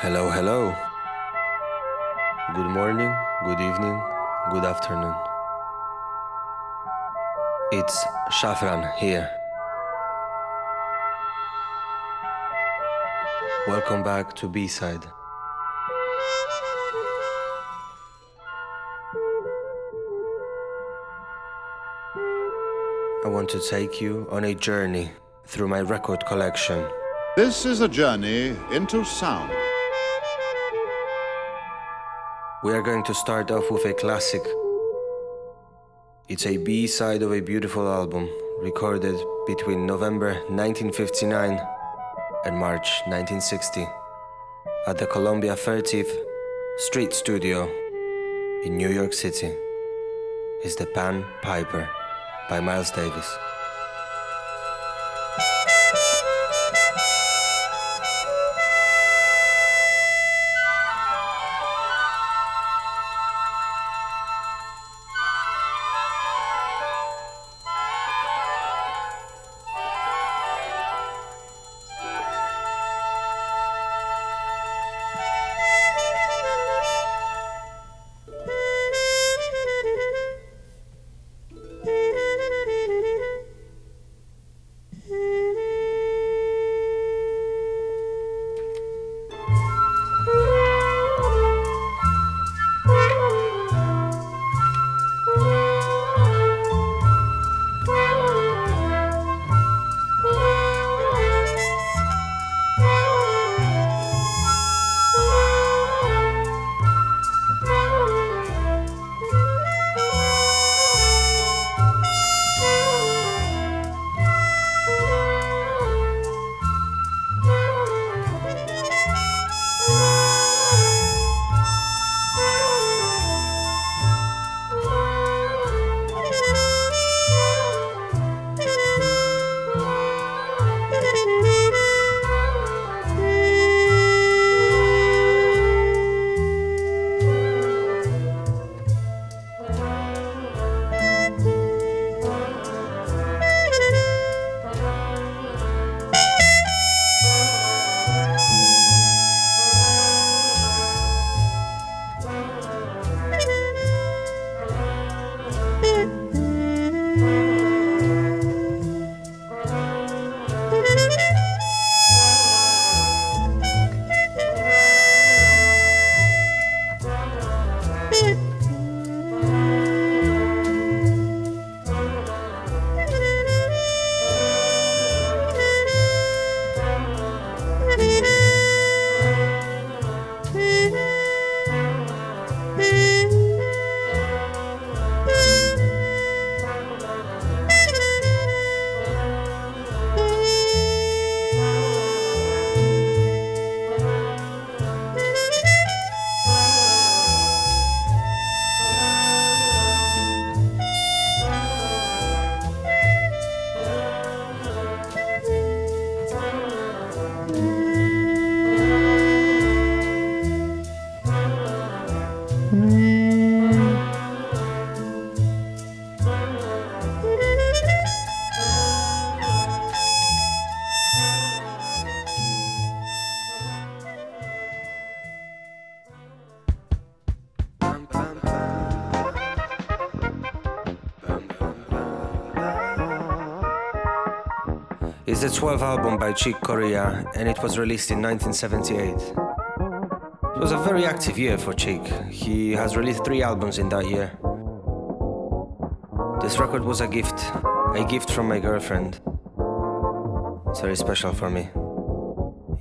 Hello, hello. Good morning, good evening, good afternoon. It's Shafran here. Welcome back to B side. I want to take you on a journey through my record collection. This is a journey into sound. We are going to start off with a classic. It's a B side of a beautiful album recorded between November 1959 and March 1960 at the Columbia 30th Street Studio in New York City. Is the Pan Piper by Miles Davis. It's the 12th album by Chick Corea and it was released in 1978. It was a very active year for Chick. He has released three albums in that year. This record was a gift, a gift from my girlfriend. It's very special for me.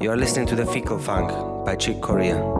You are listening to The Fickle Funk by Chick Corea.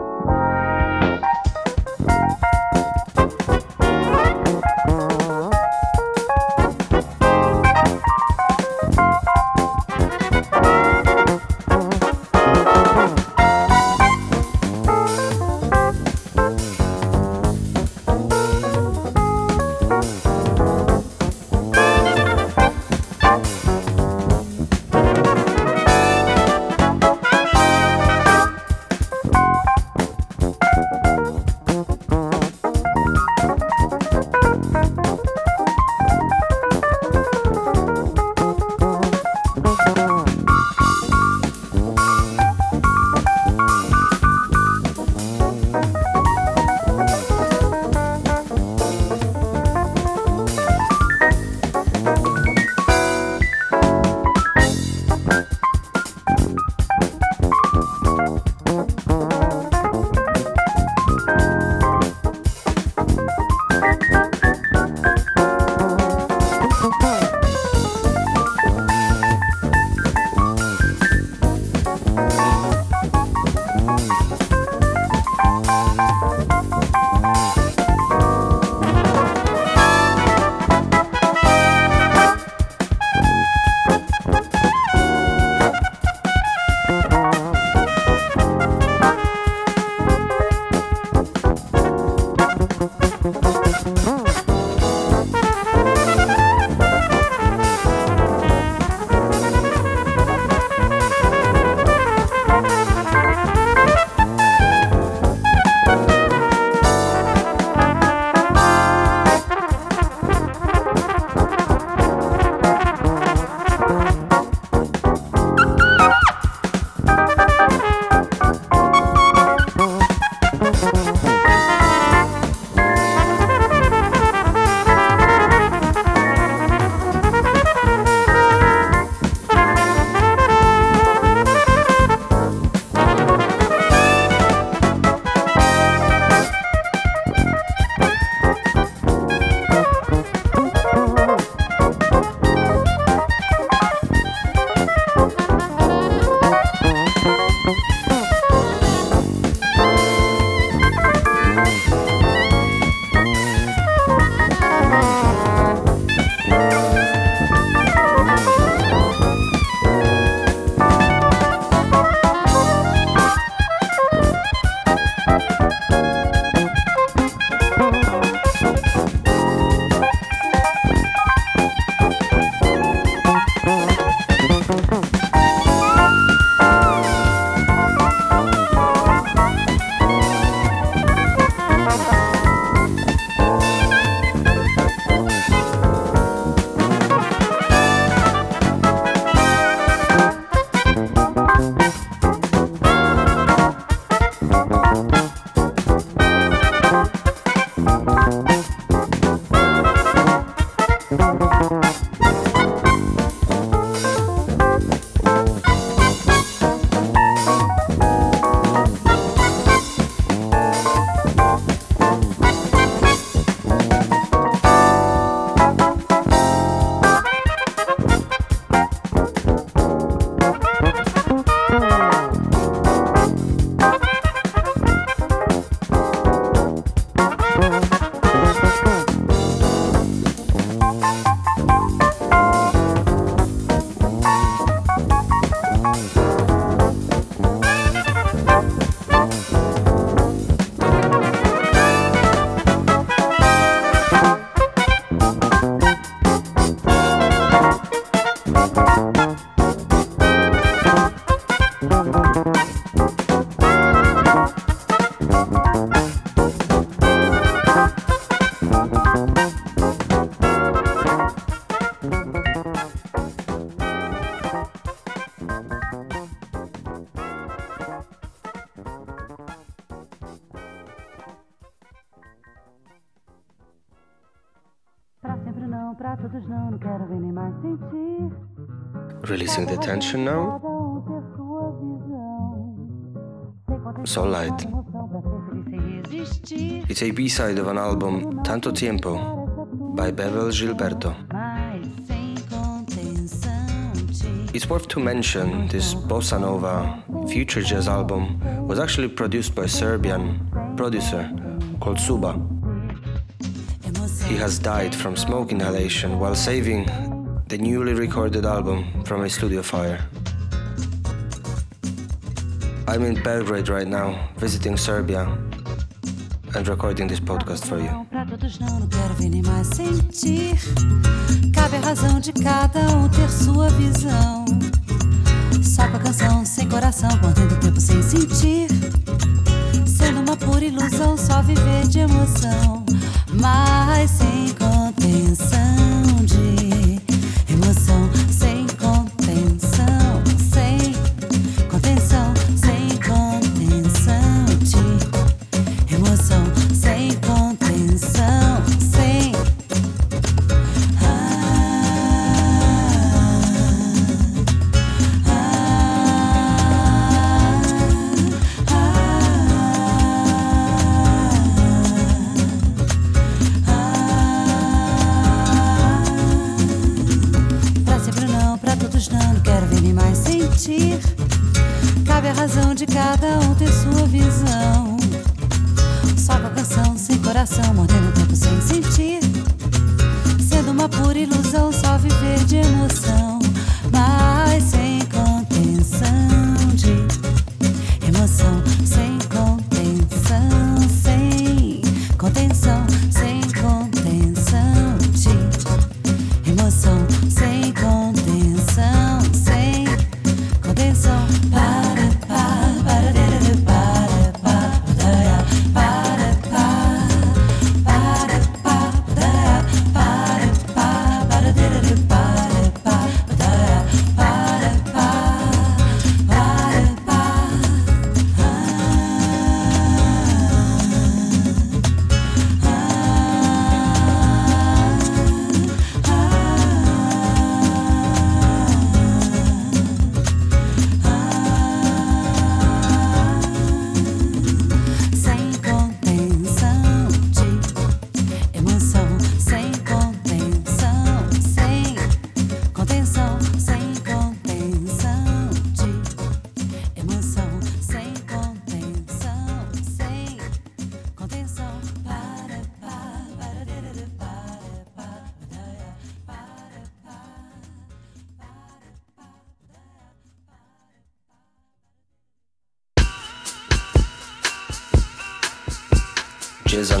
Tension now. So light. It's a B-side of an album, Tanto Tiempo, by Bebel Gilberto. It's worth to mention this bossa nova future jazz album was actually produced by Serbian producer called Suba. He has died from smoke inhalation while saving the newly recorded album from a studio fire. I'm in Belgrade right now, visiting Serbia and recording this podcast for you. Cabe a razão de cada um ter sua visão. Com a canção, sem coração, perdendo tempo sem sentir. Sendo uma pura ilusão, só viver de emoção, mas sem contenção de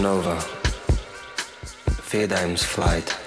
Nova. Vier Dimes Flight.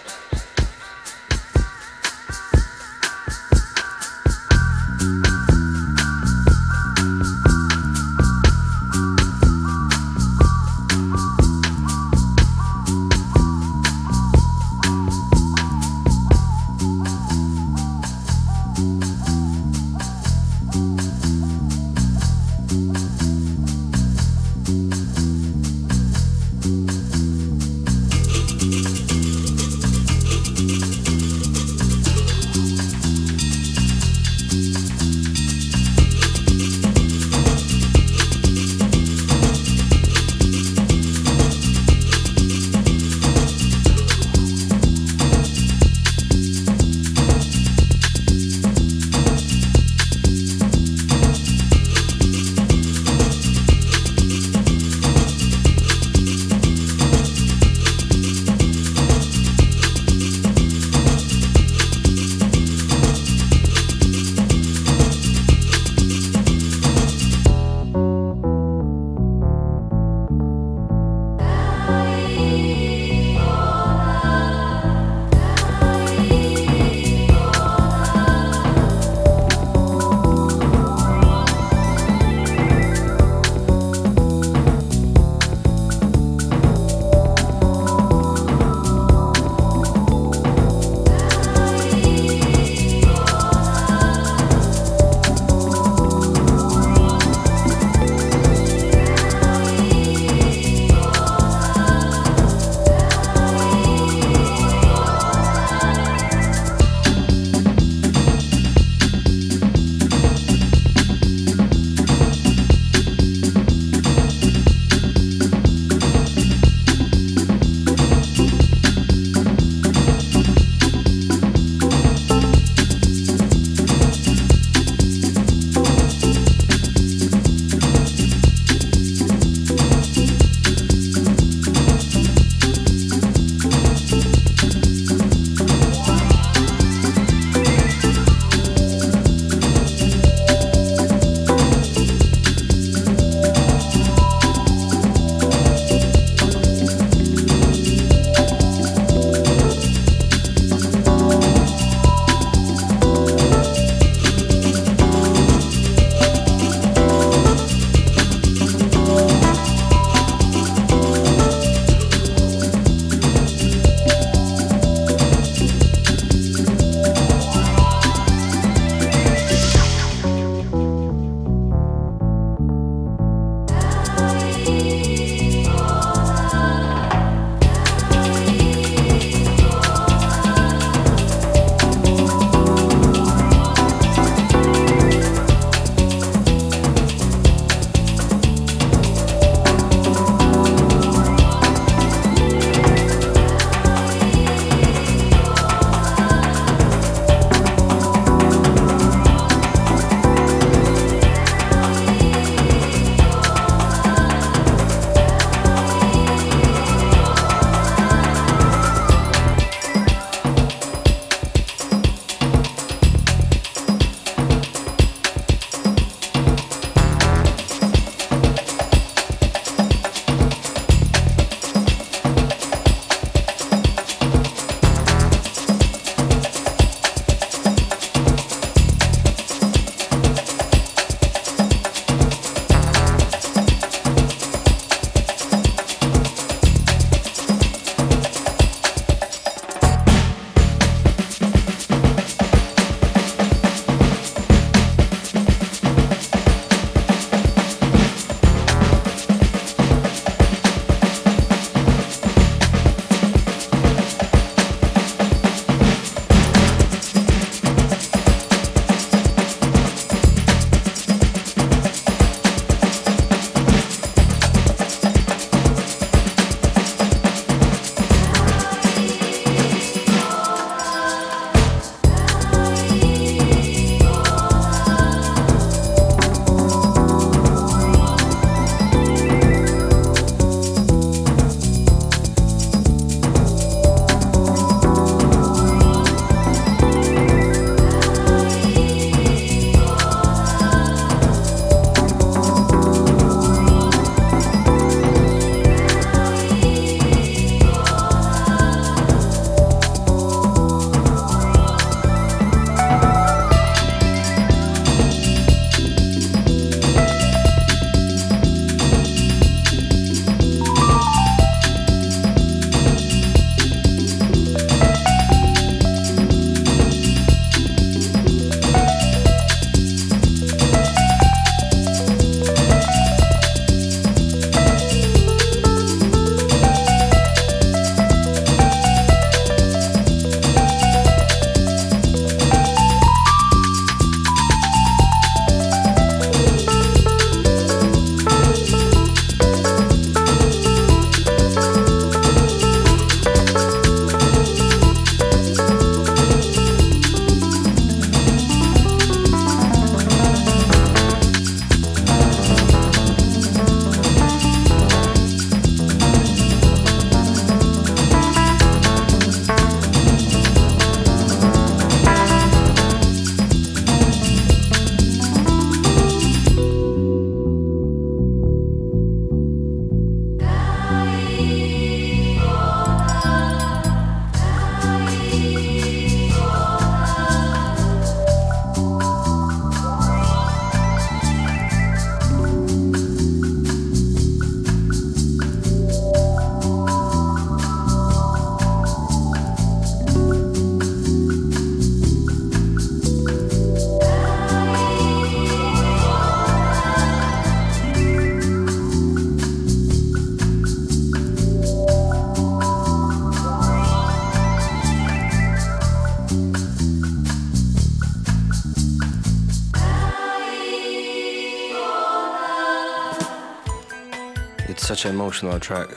Such an emotional track.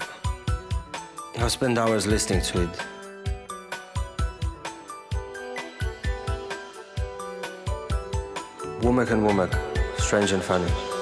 I've spent hours listening to it. Womack and Womack, strange and funny.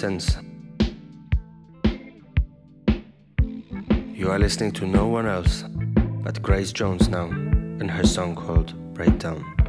Sense. You are listening to no one else but Grace Jones now and her song called Breakdown.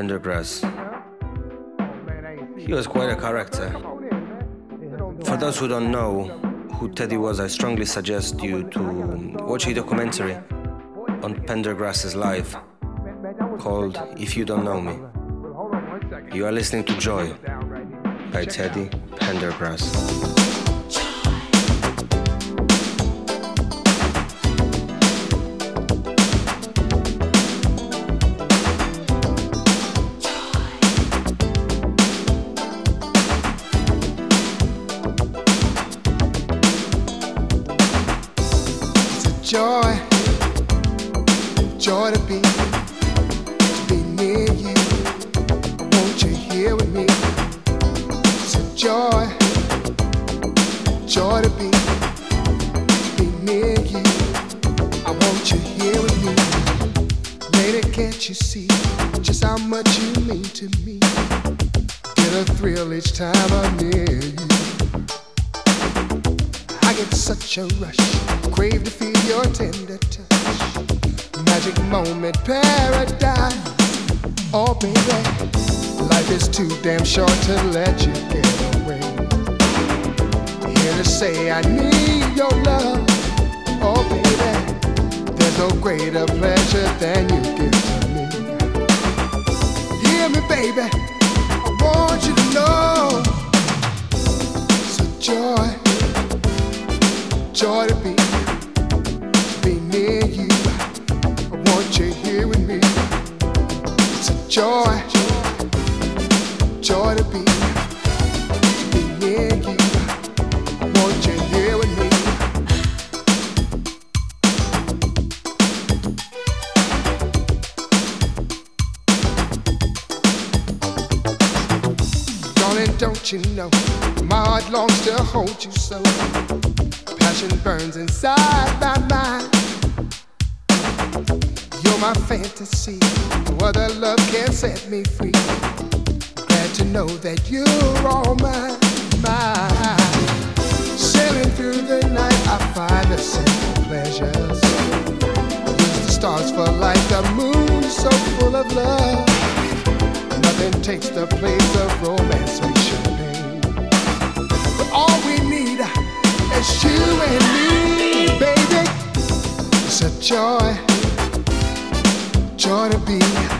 Pendergrass. He was quite a character. For those who don't know who Teddy was, I strongly suggest you to watch a documentary on Pendergrass's life called If You Don't Know Me. You are listening to Joy by Teddy Pendergrass. set me free. Glad to know that you're all mine, mine. Sailing through the night, I find the simple pleasures. Use the stars for light, the moon so full of love. Nothing takes the place of romance we should name. But all we need is you and me, baby. It's a joy, joy to be.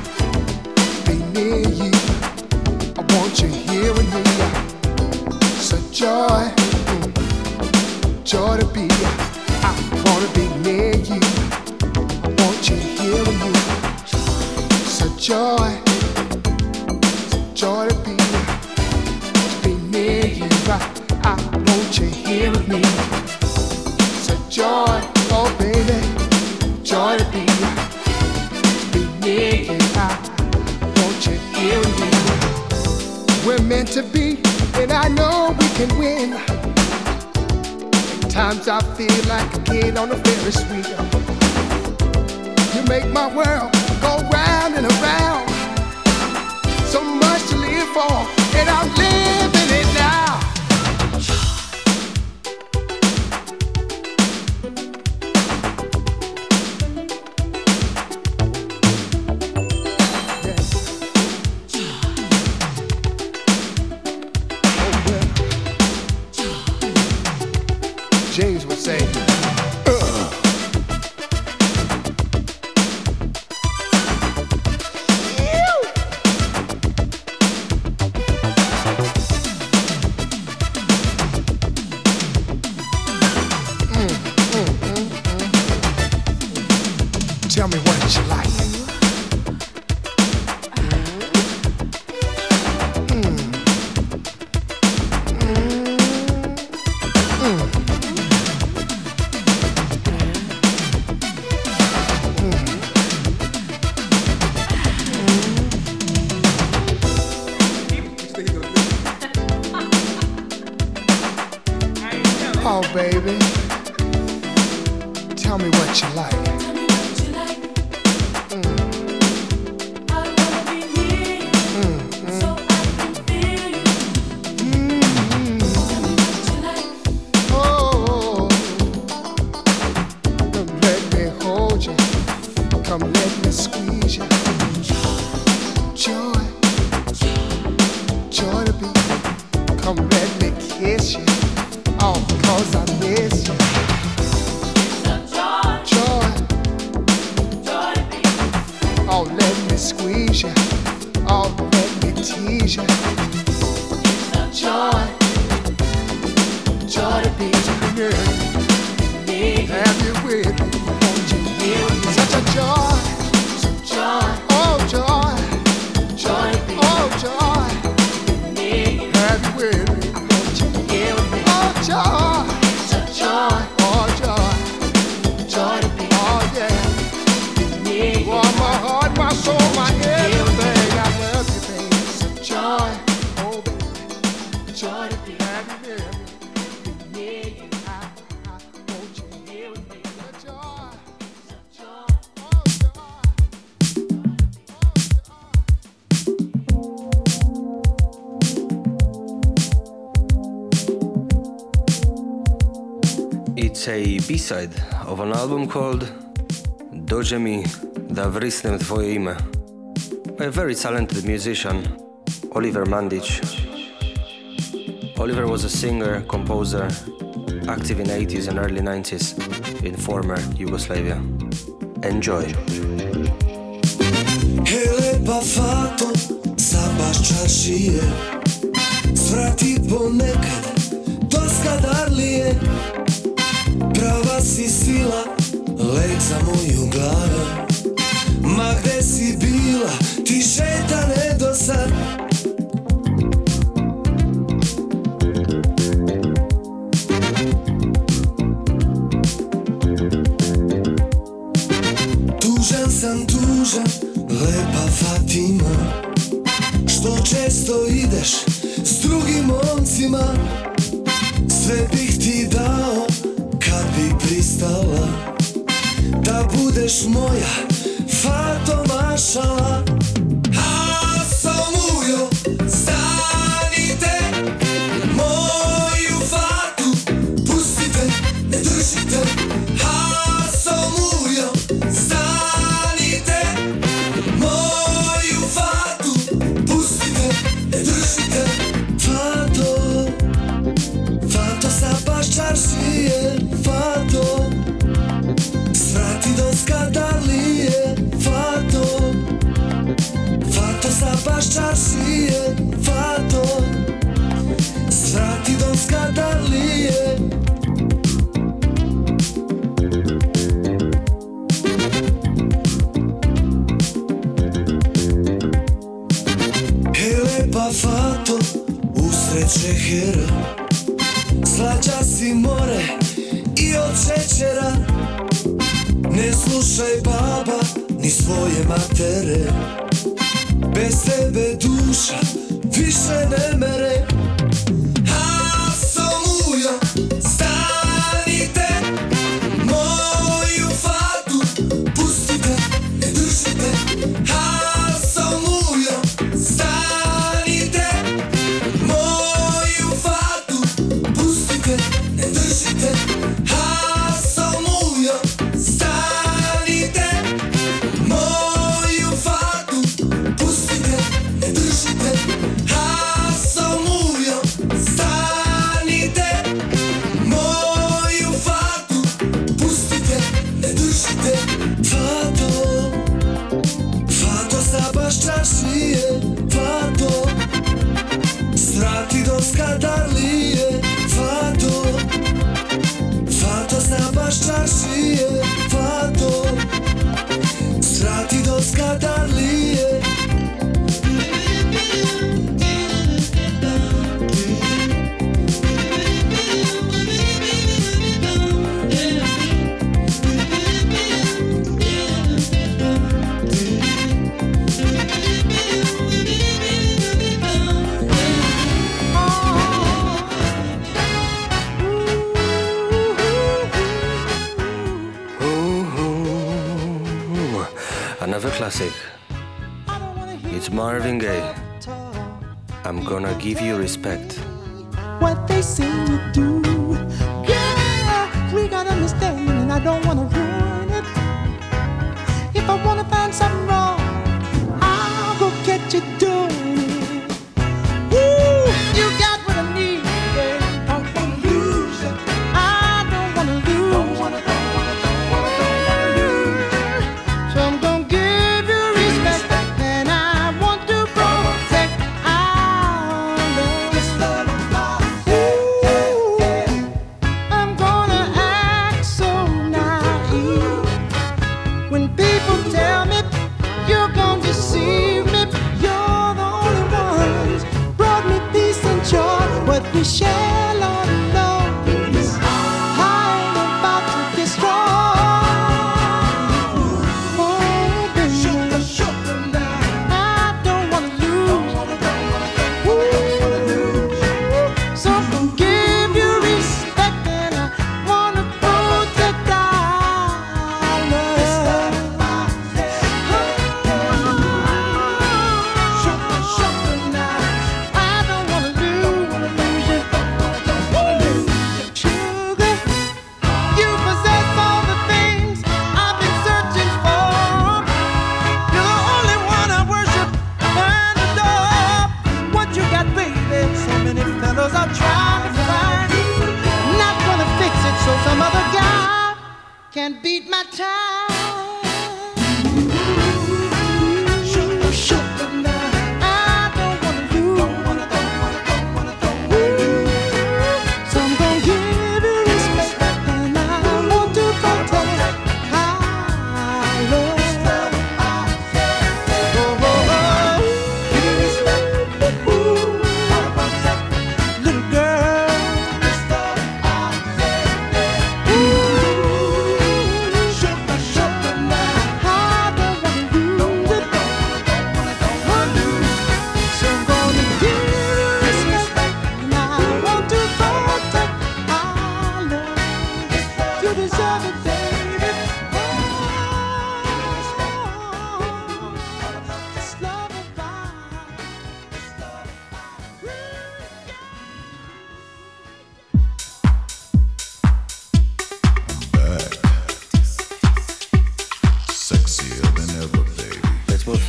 Come let me kiss you. I miss you. Joy oh, let me squeeze you. Oh, let me tease you. Joy. B-side of an album called Dođe mi da vrisnem tvoje ime by a very talented musician, Oliver Mandic. Oliver was a singer, composer, active in 80s and early 90s in former Yugoslavia. Enjoy. Samo ju glava Ma gde si bio?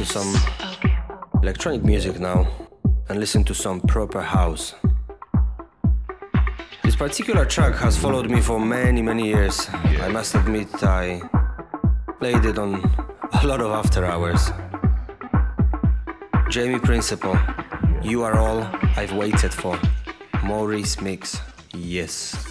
To some electronic music now and listen to some proper house. This particular track has followed me for many, many years. I must admit, I played it on a lot of after hours. Jamie Principle, You Are All I've Waited For. Maurice Mix, yes. Yes.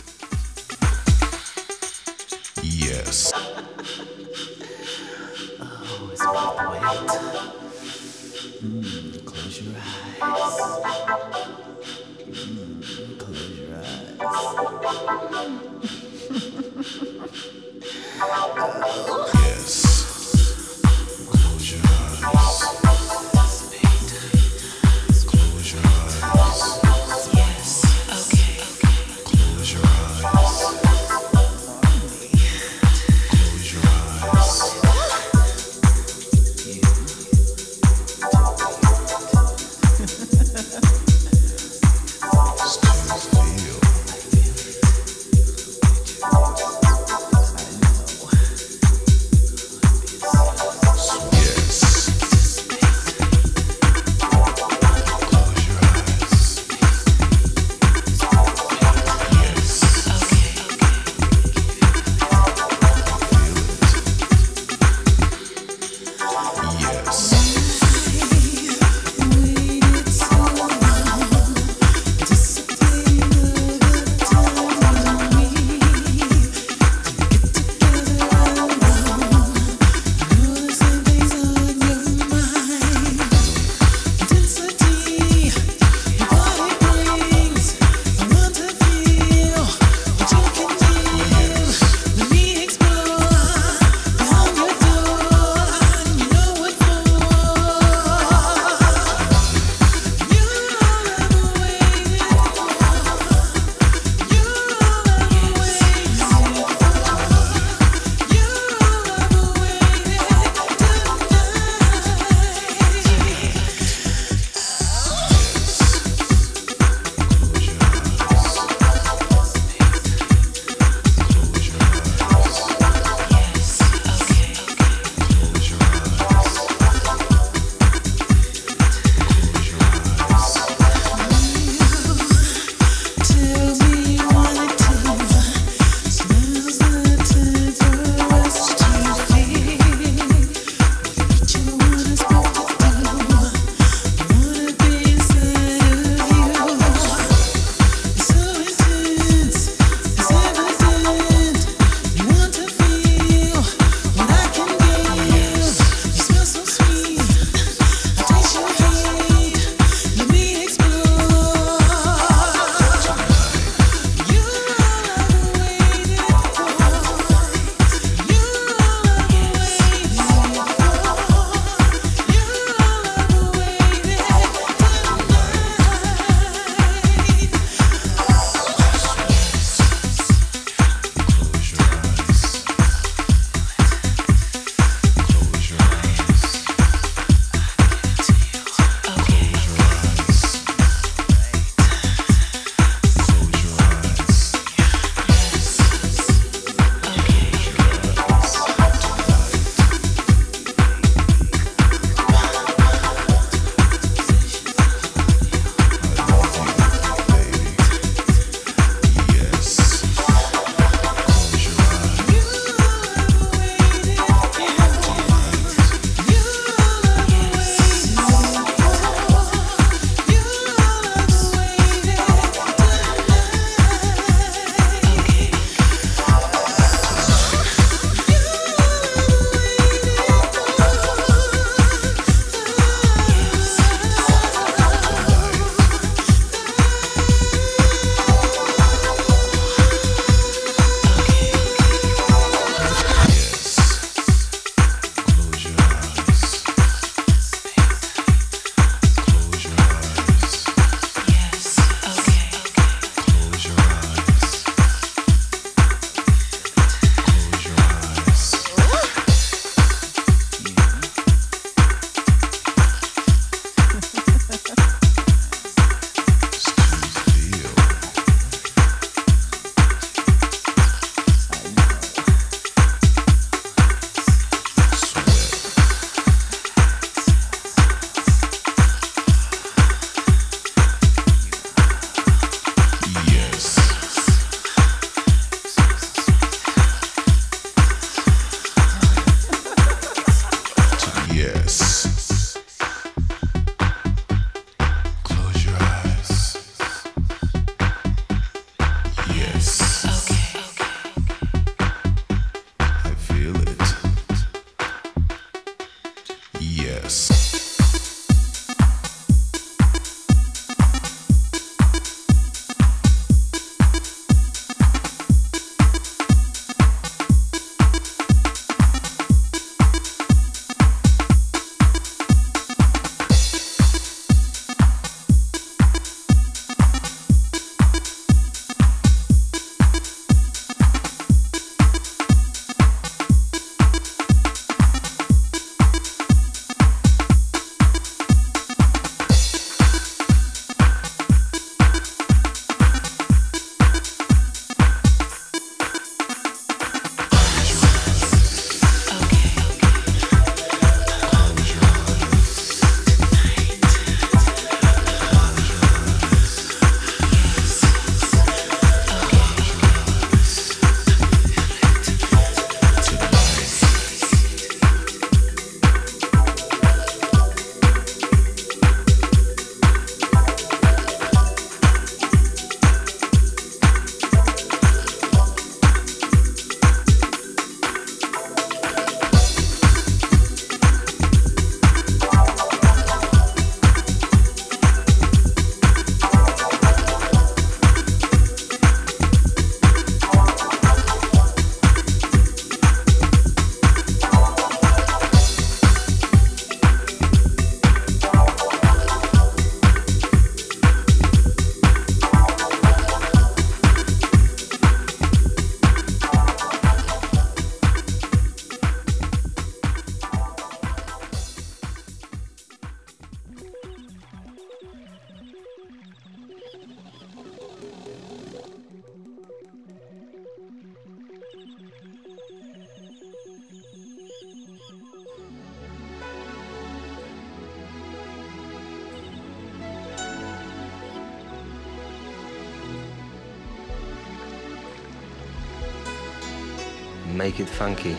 Make It Funky,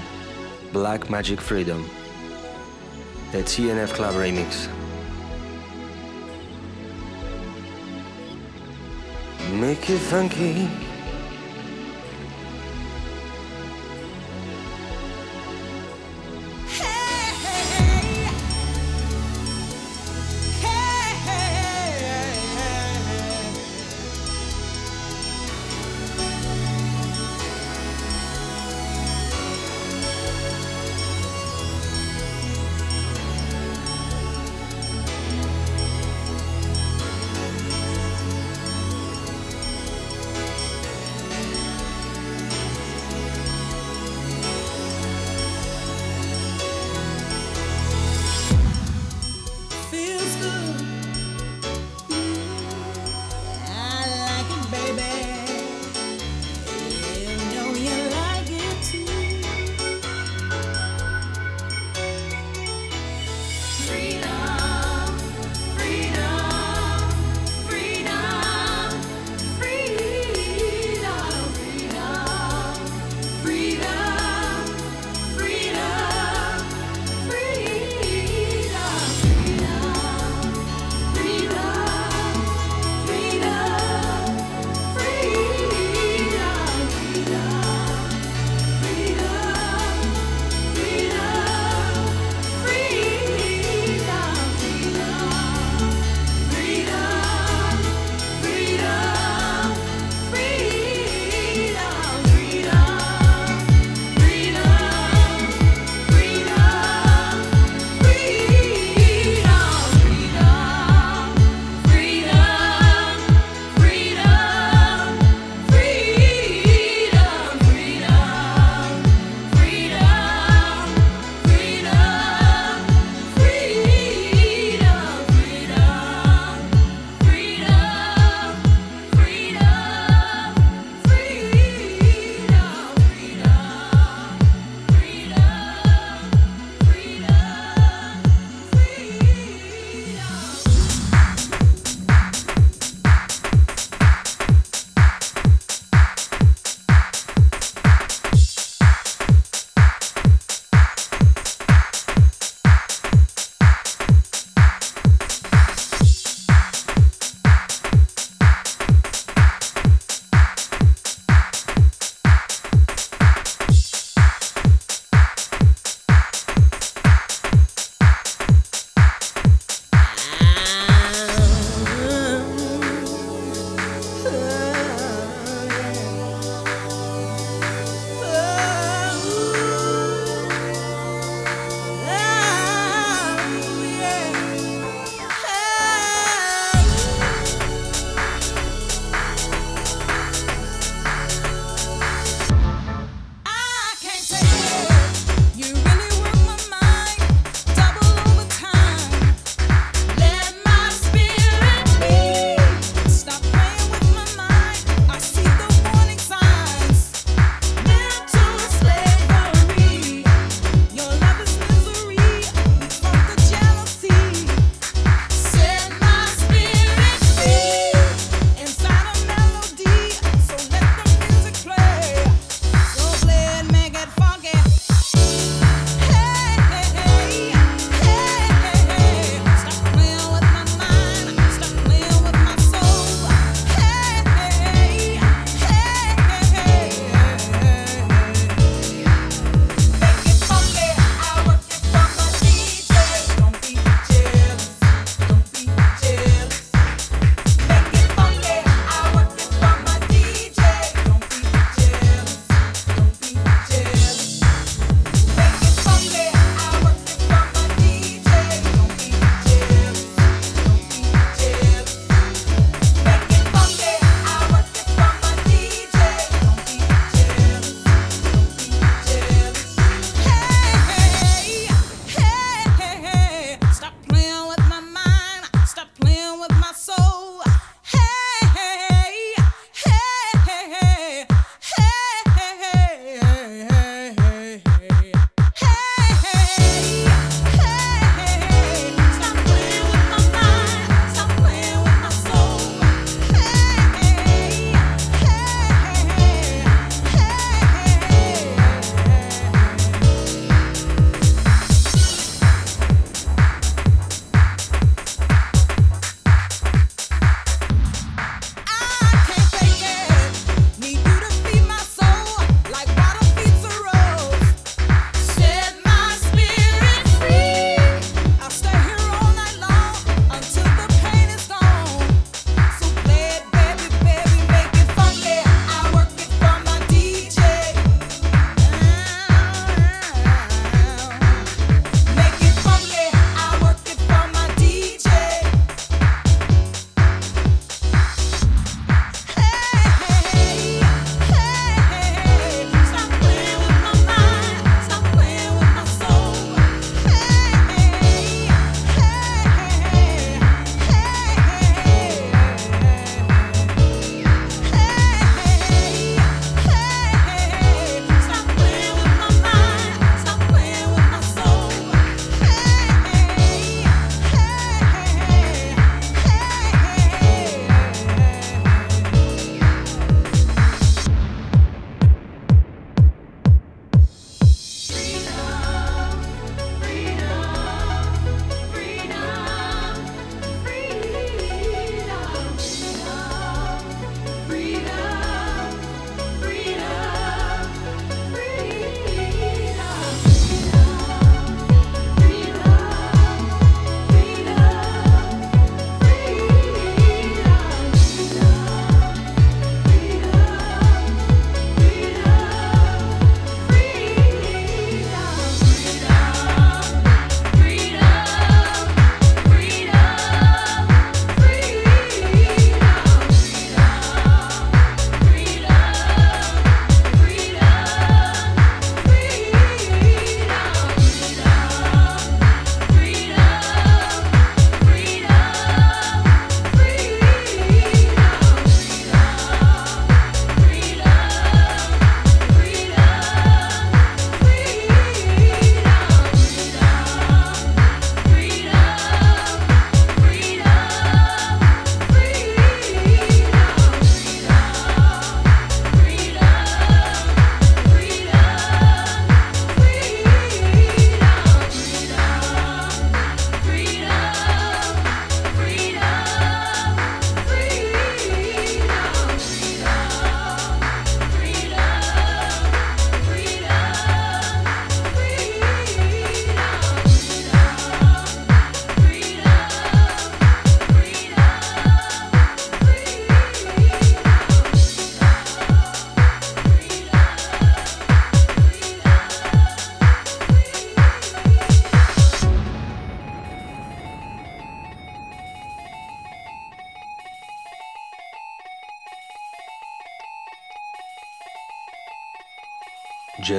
Black Magic Freedom, the TNF Club remix. Make it funky.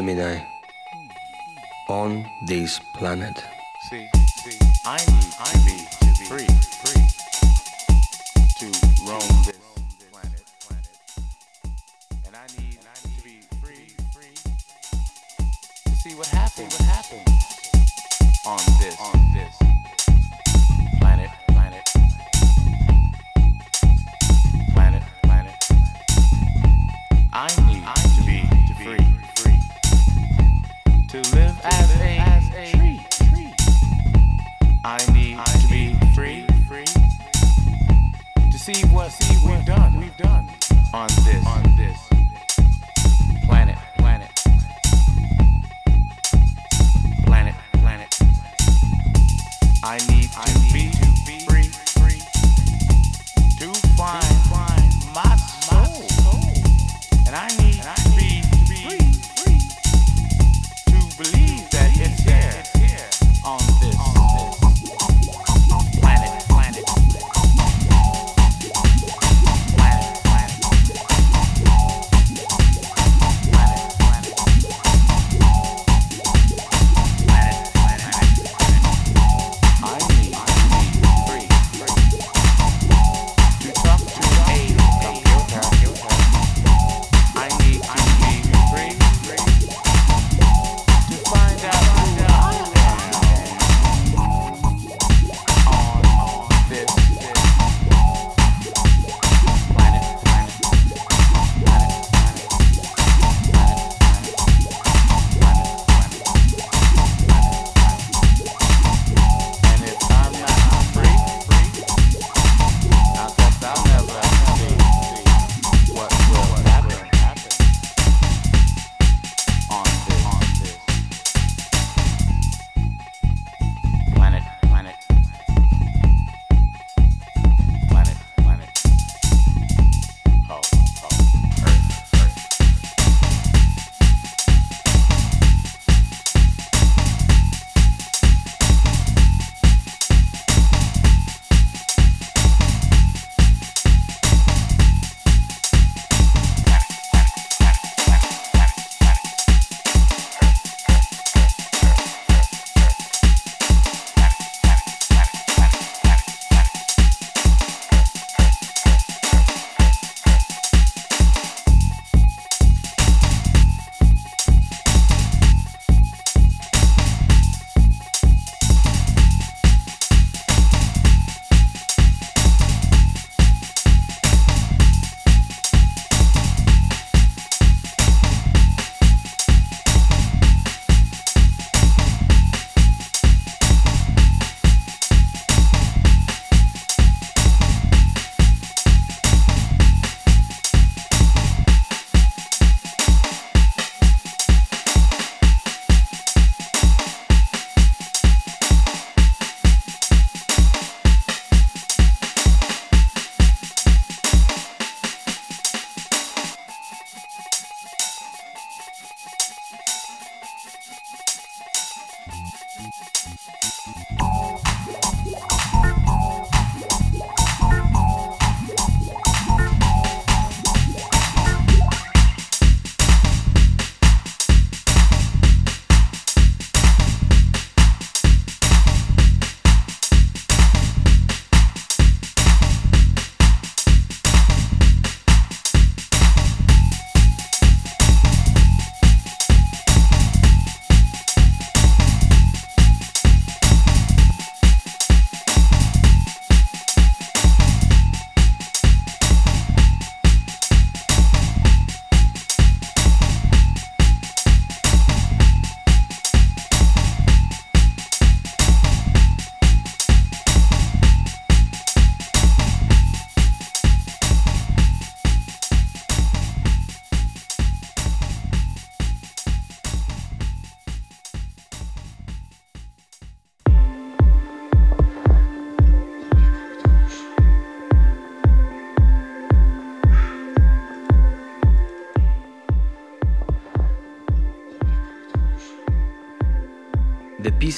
Gemini on this planet.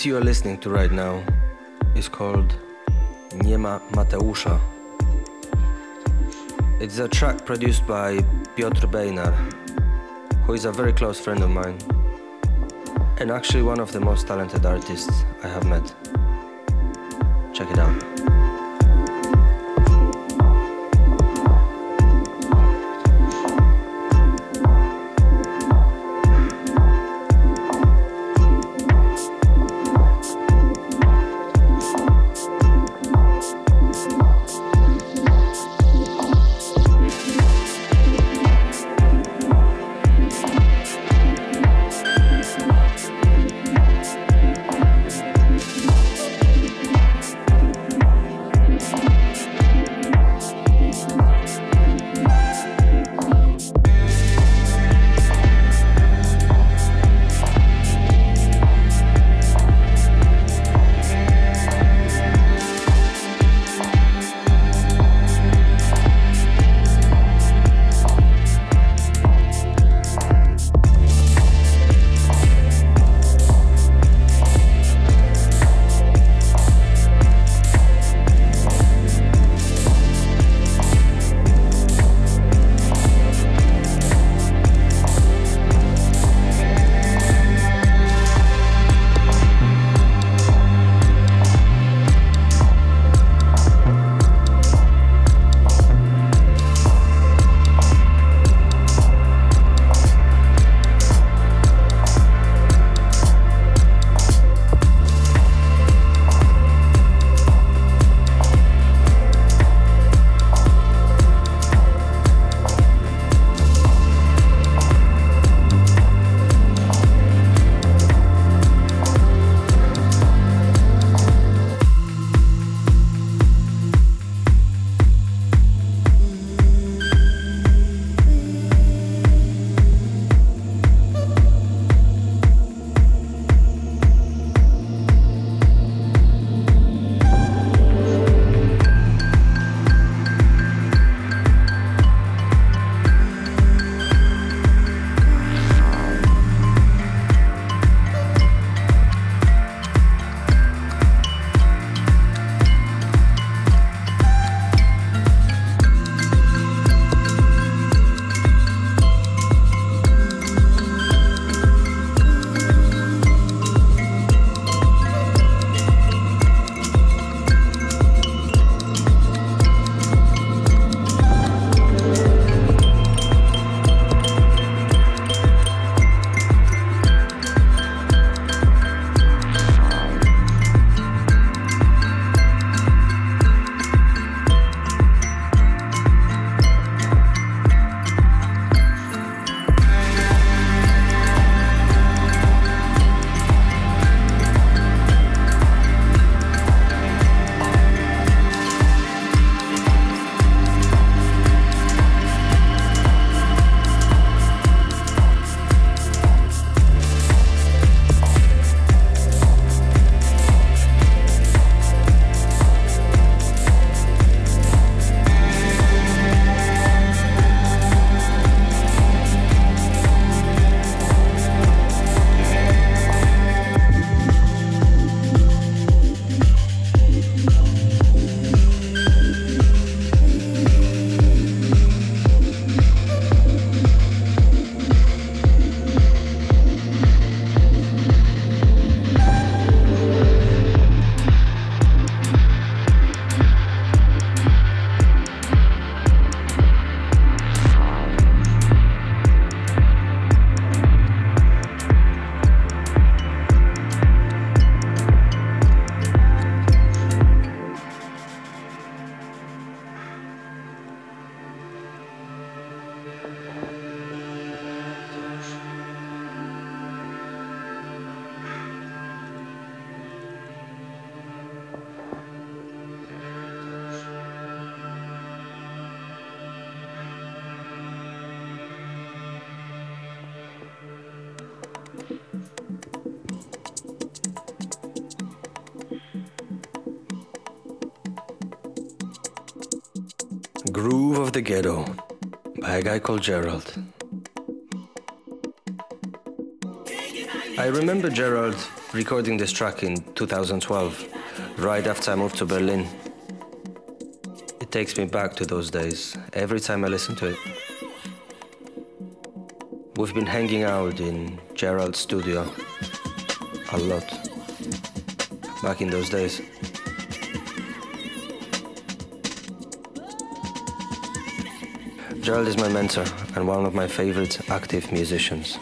you are listening to right now is called Niema Mateusza. It's a track produced by Piotr Bejnar, who is a very close friend of mine and actually one of the most talented artists I have met. Check it out. The Ghetto by a guy called Gerald. I remember Gerald recording this track in 2012, right after I moved to Berlin. It takes me back to those days every time I listen to it. We've been hanging out in Gerald's studio a lot back in those days. Gerald is my mentor and one of my favorite active musicians.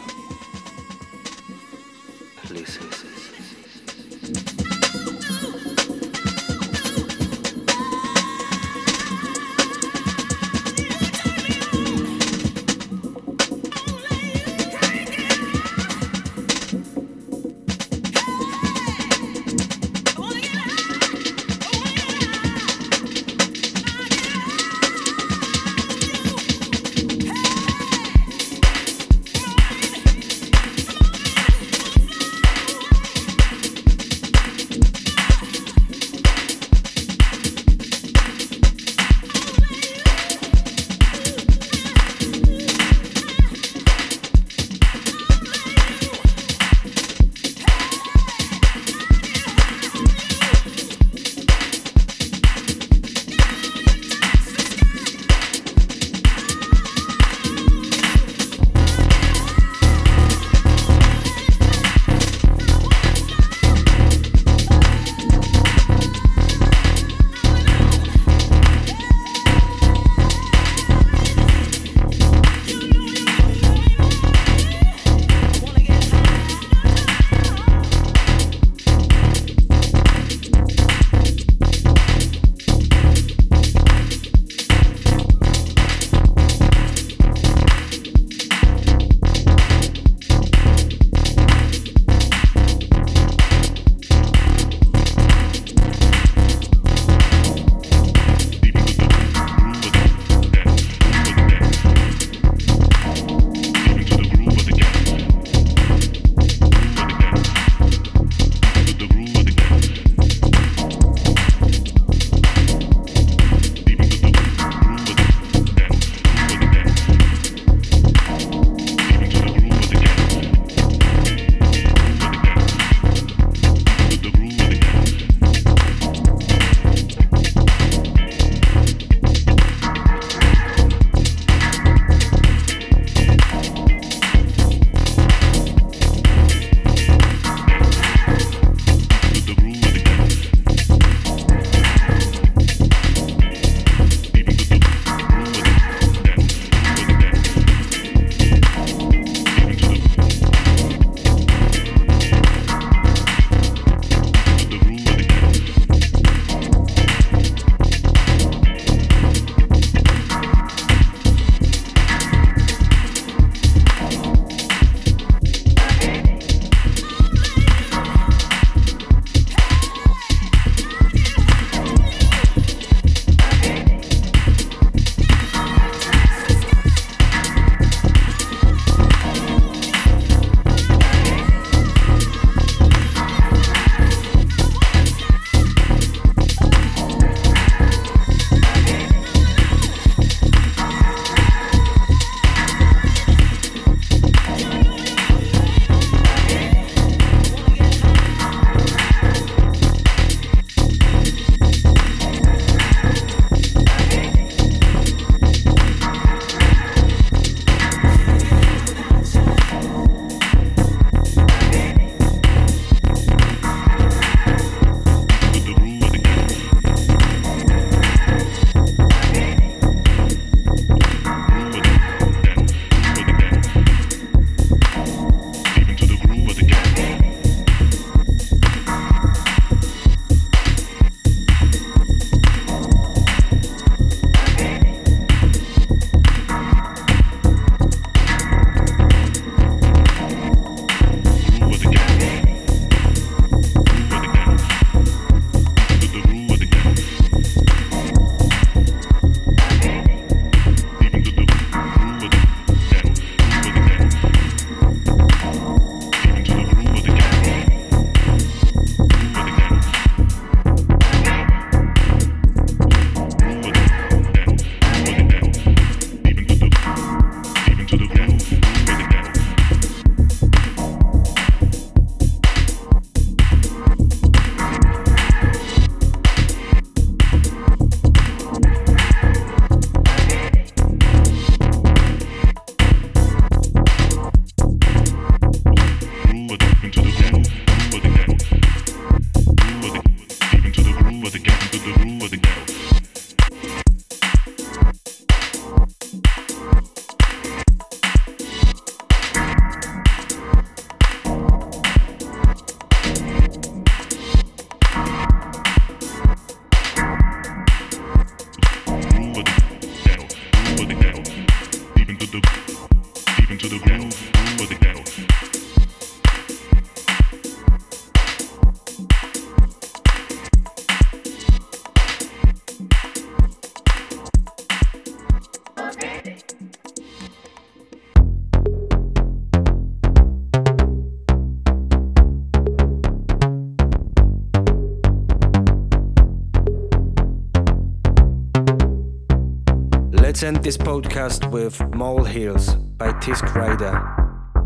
Let's this podcast with Mole Hills by Tisk Rider.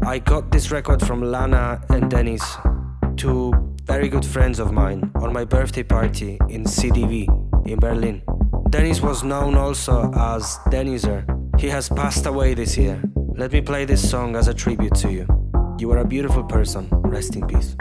I got this record from Lana and Dennis, two very good friends of mine, on my birthday party in CDV in Berlin. Dennis was known also as Deniser. He has passed away this year. Let me play this song as a tribute to you. You are a beautiful person. Rest in peace.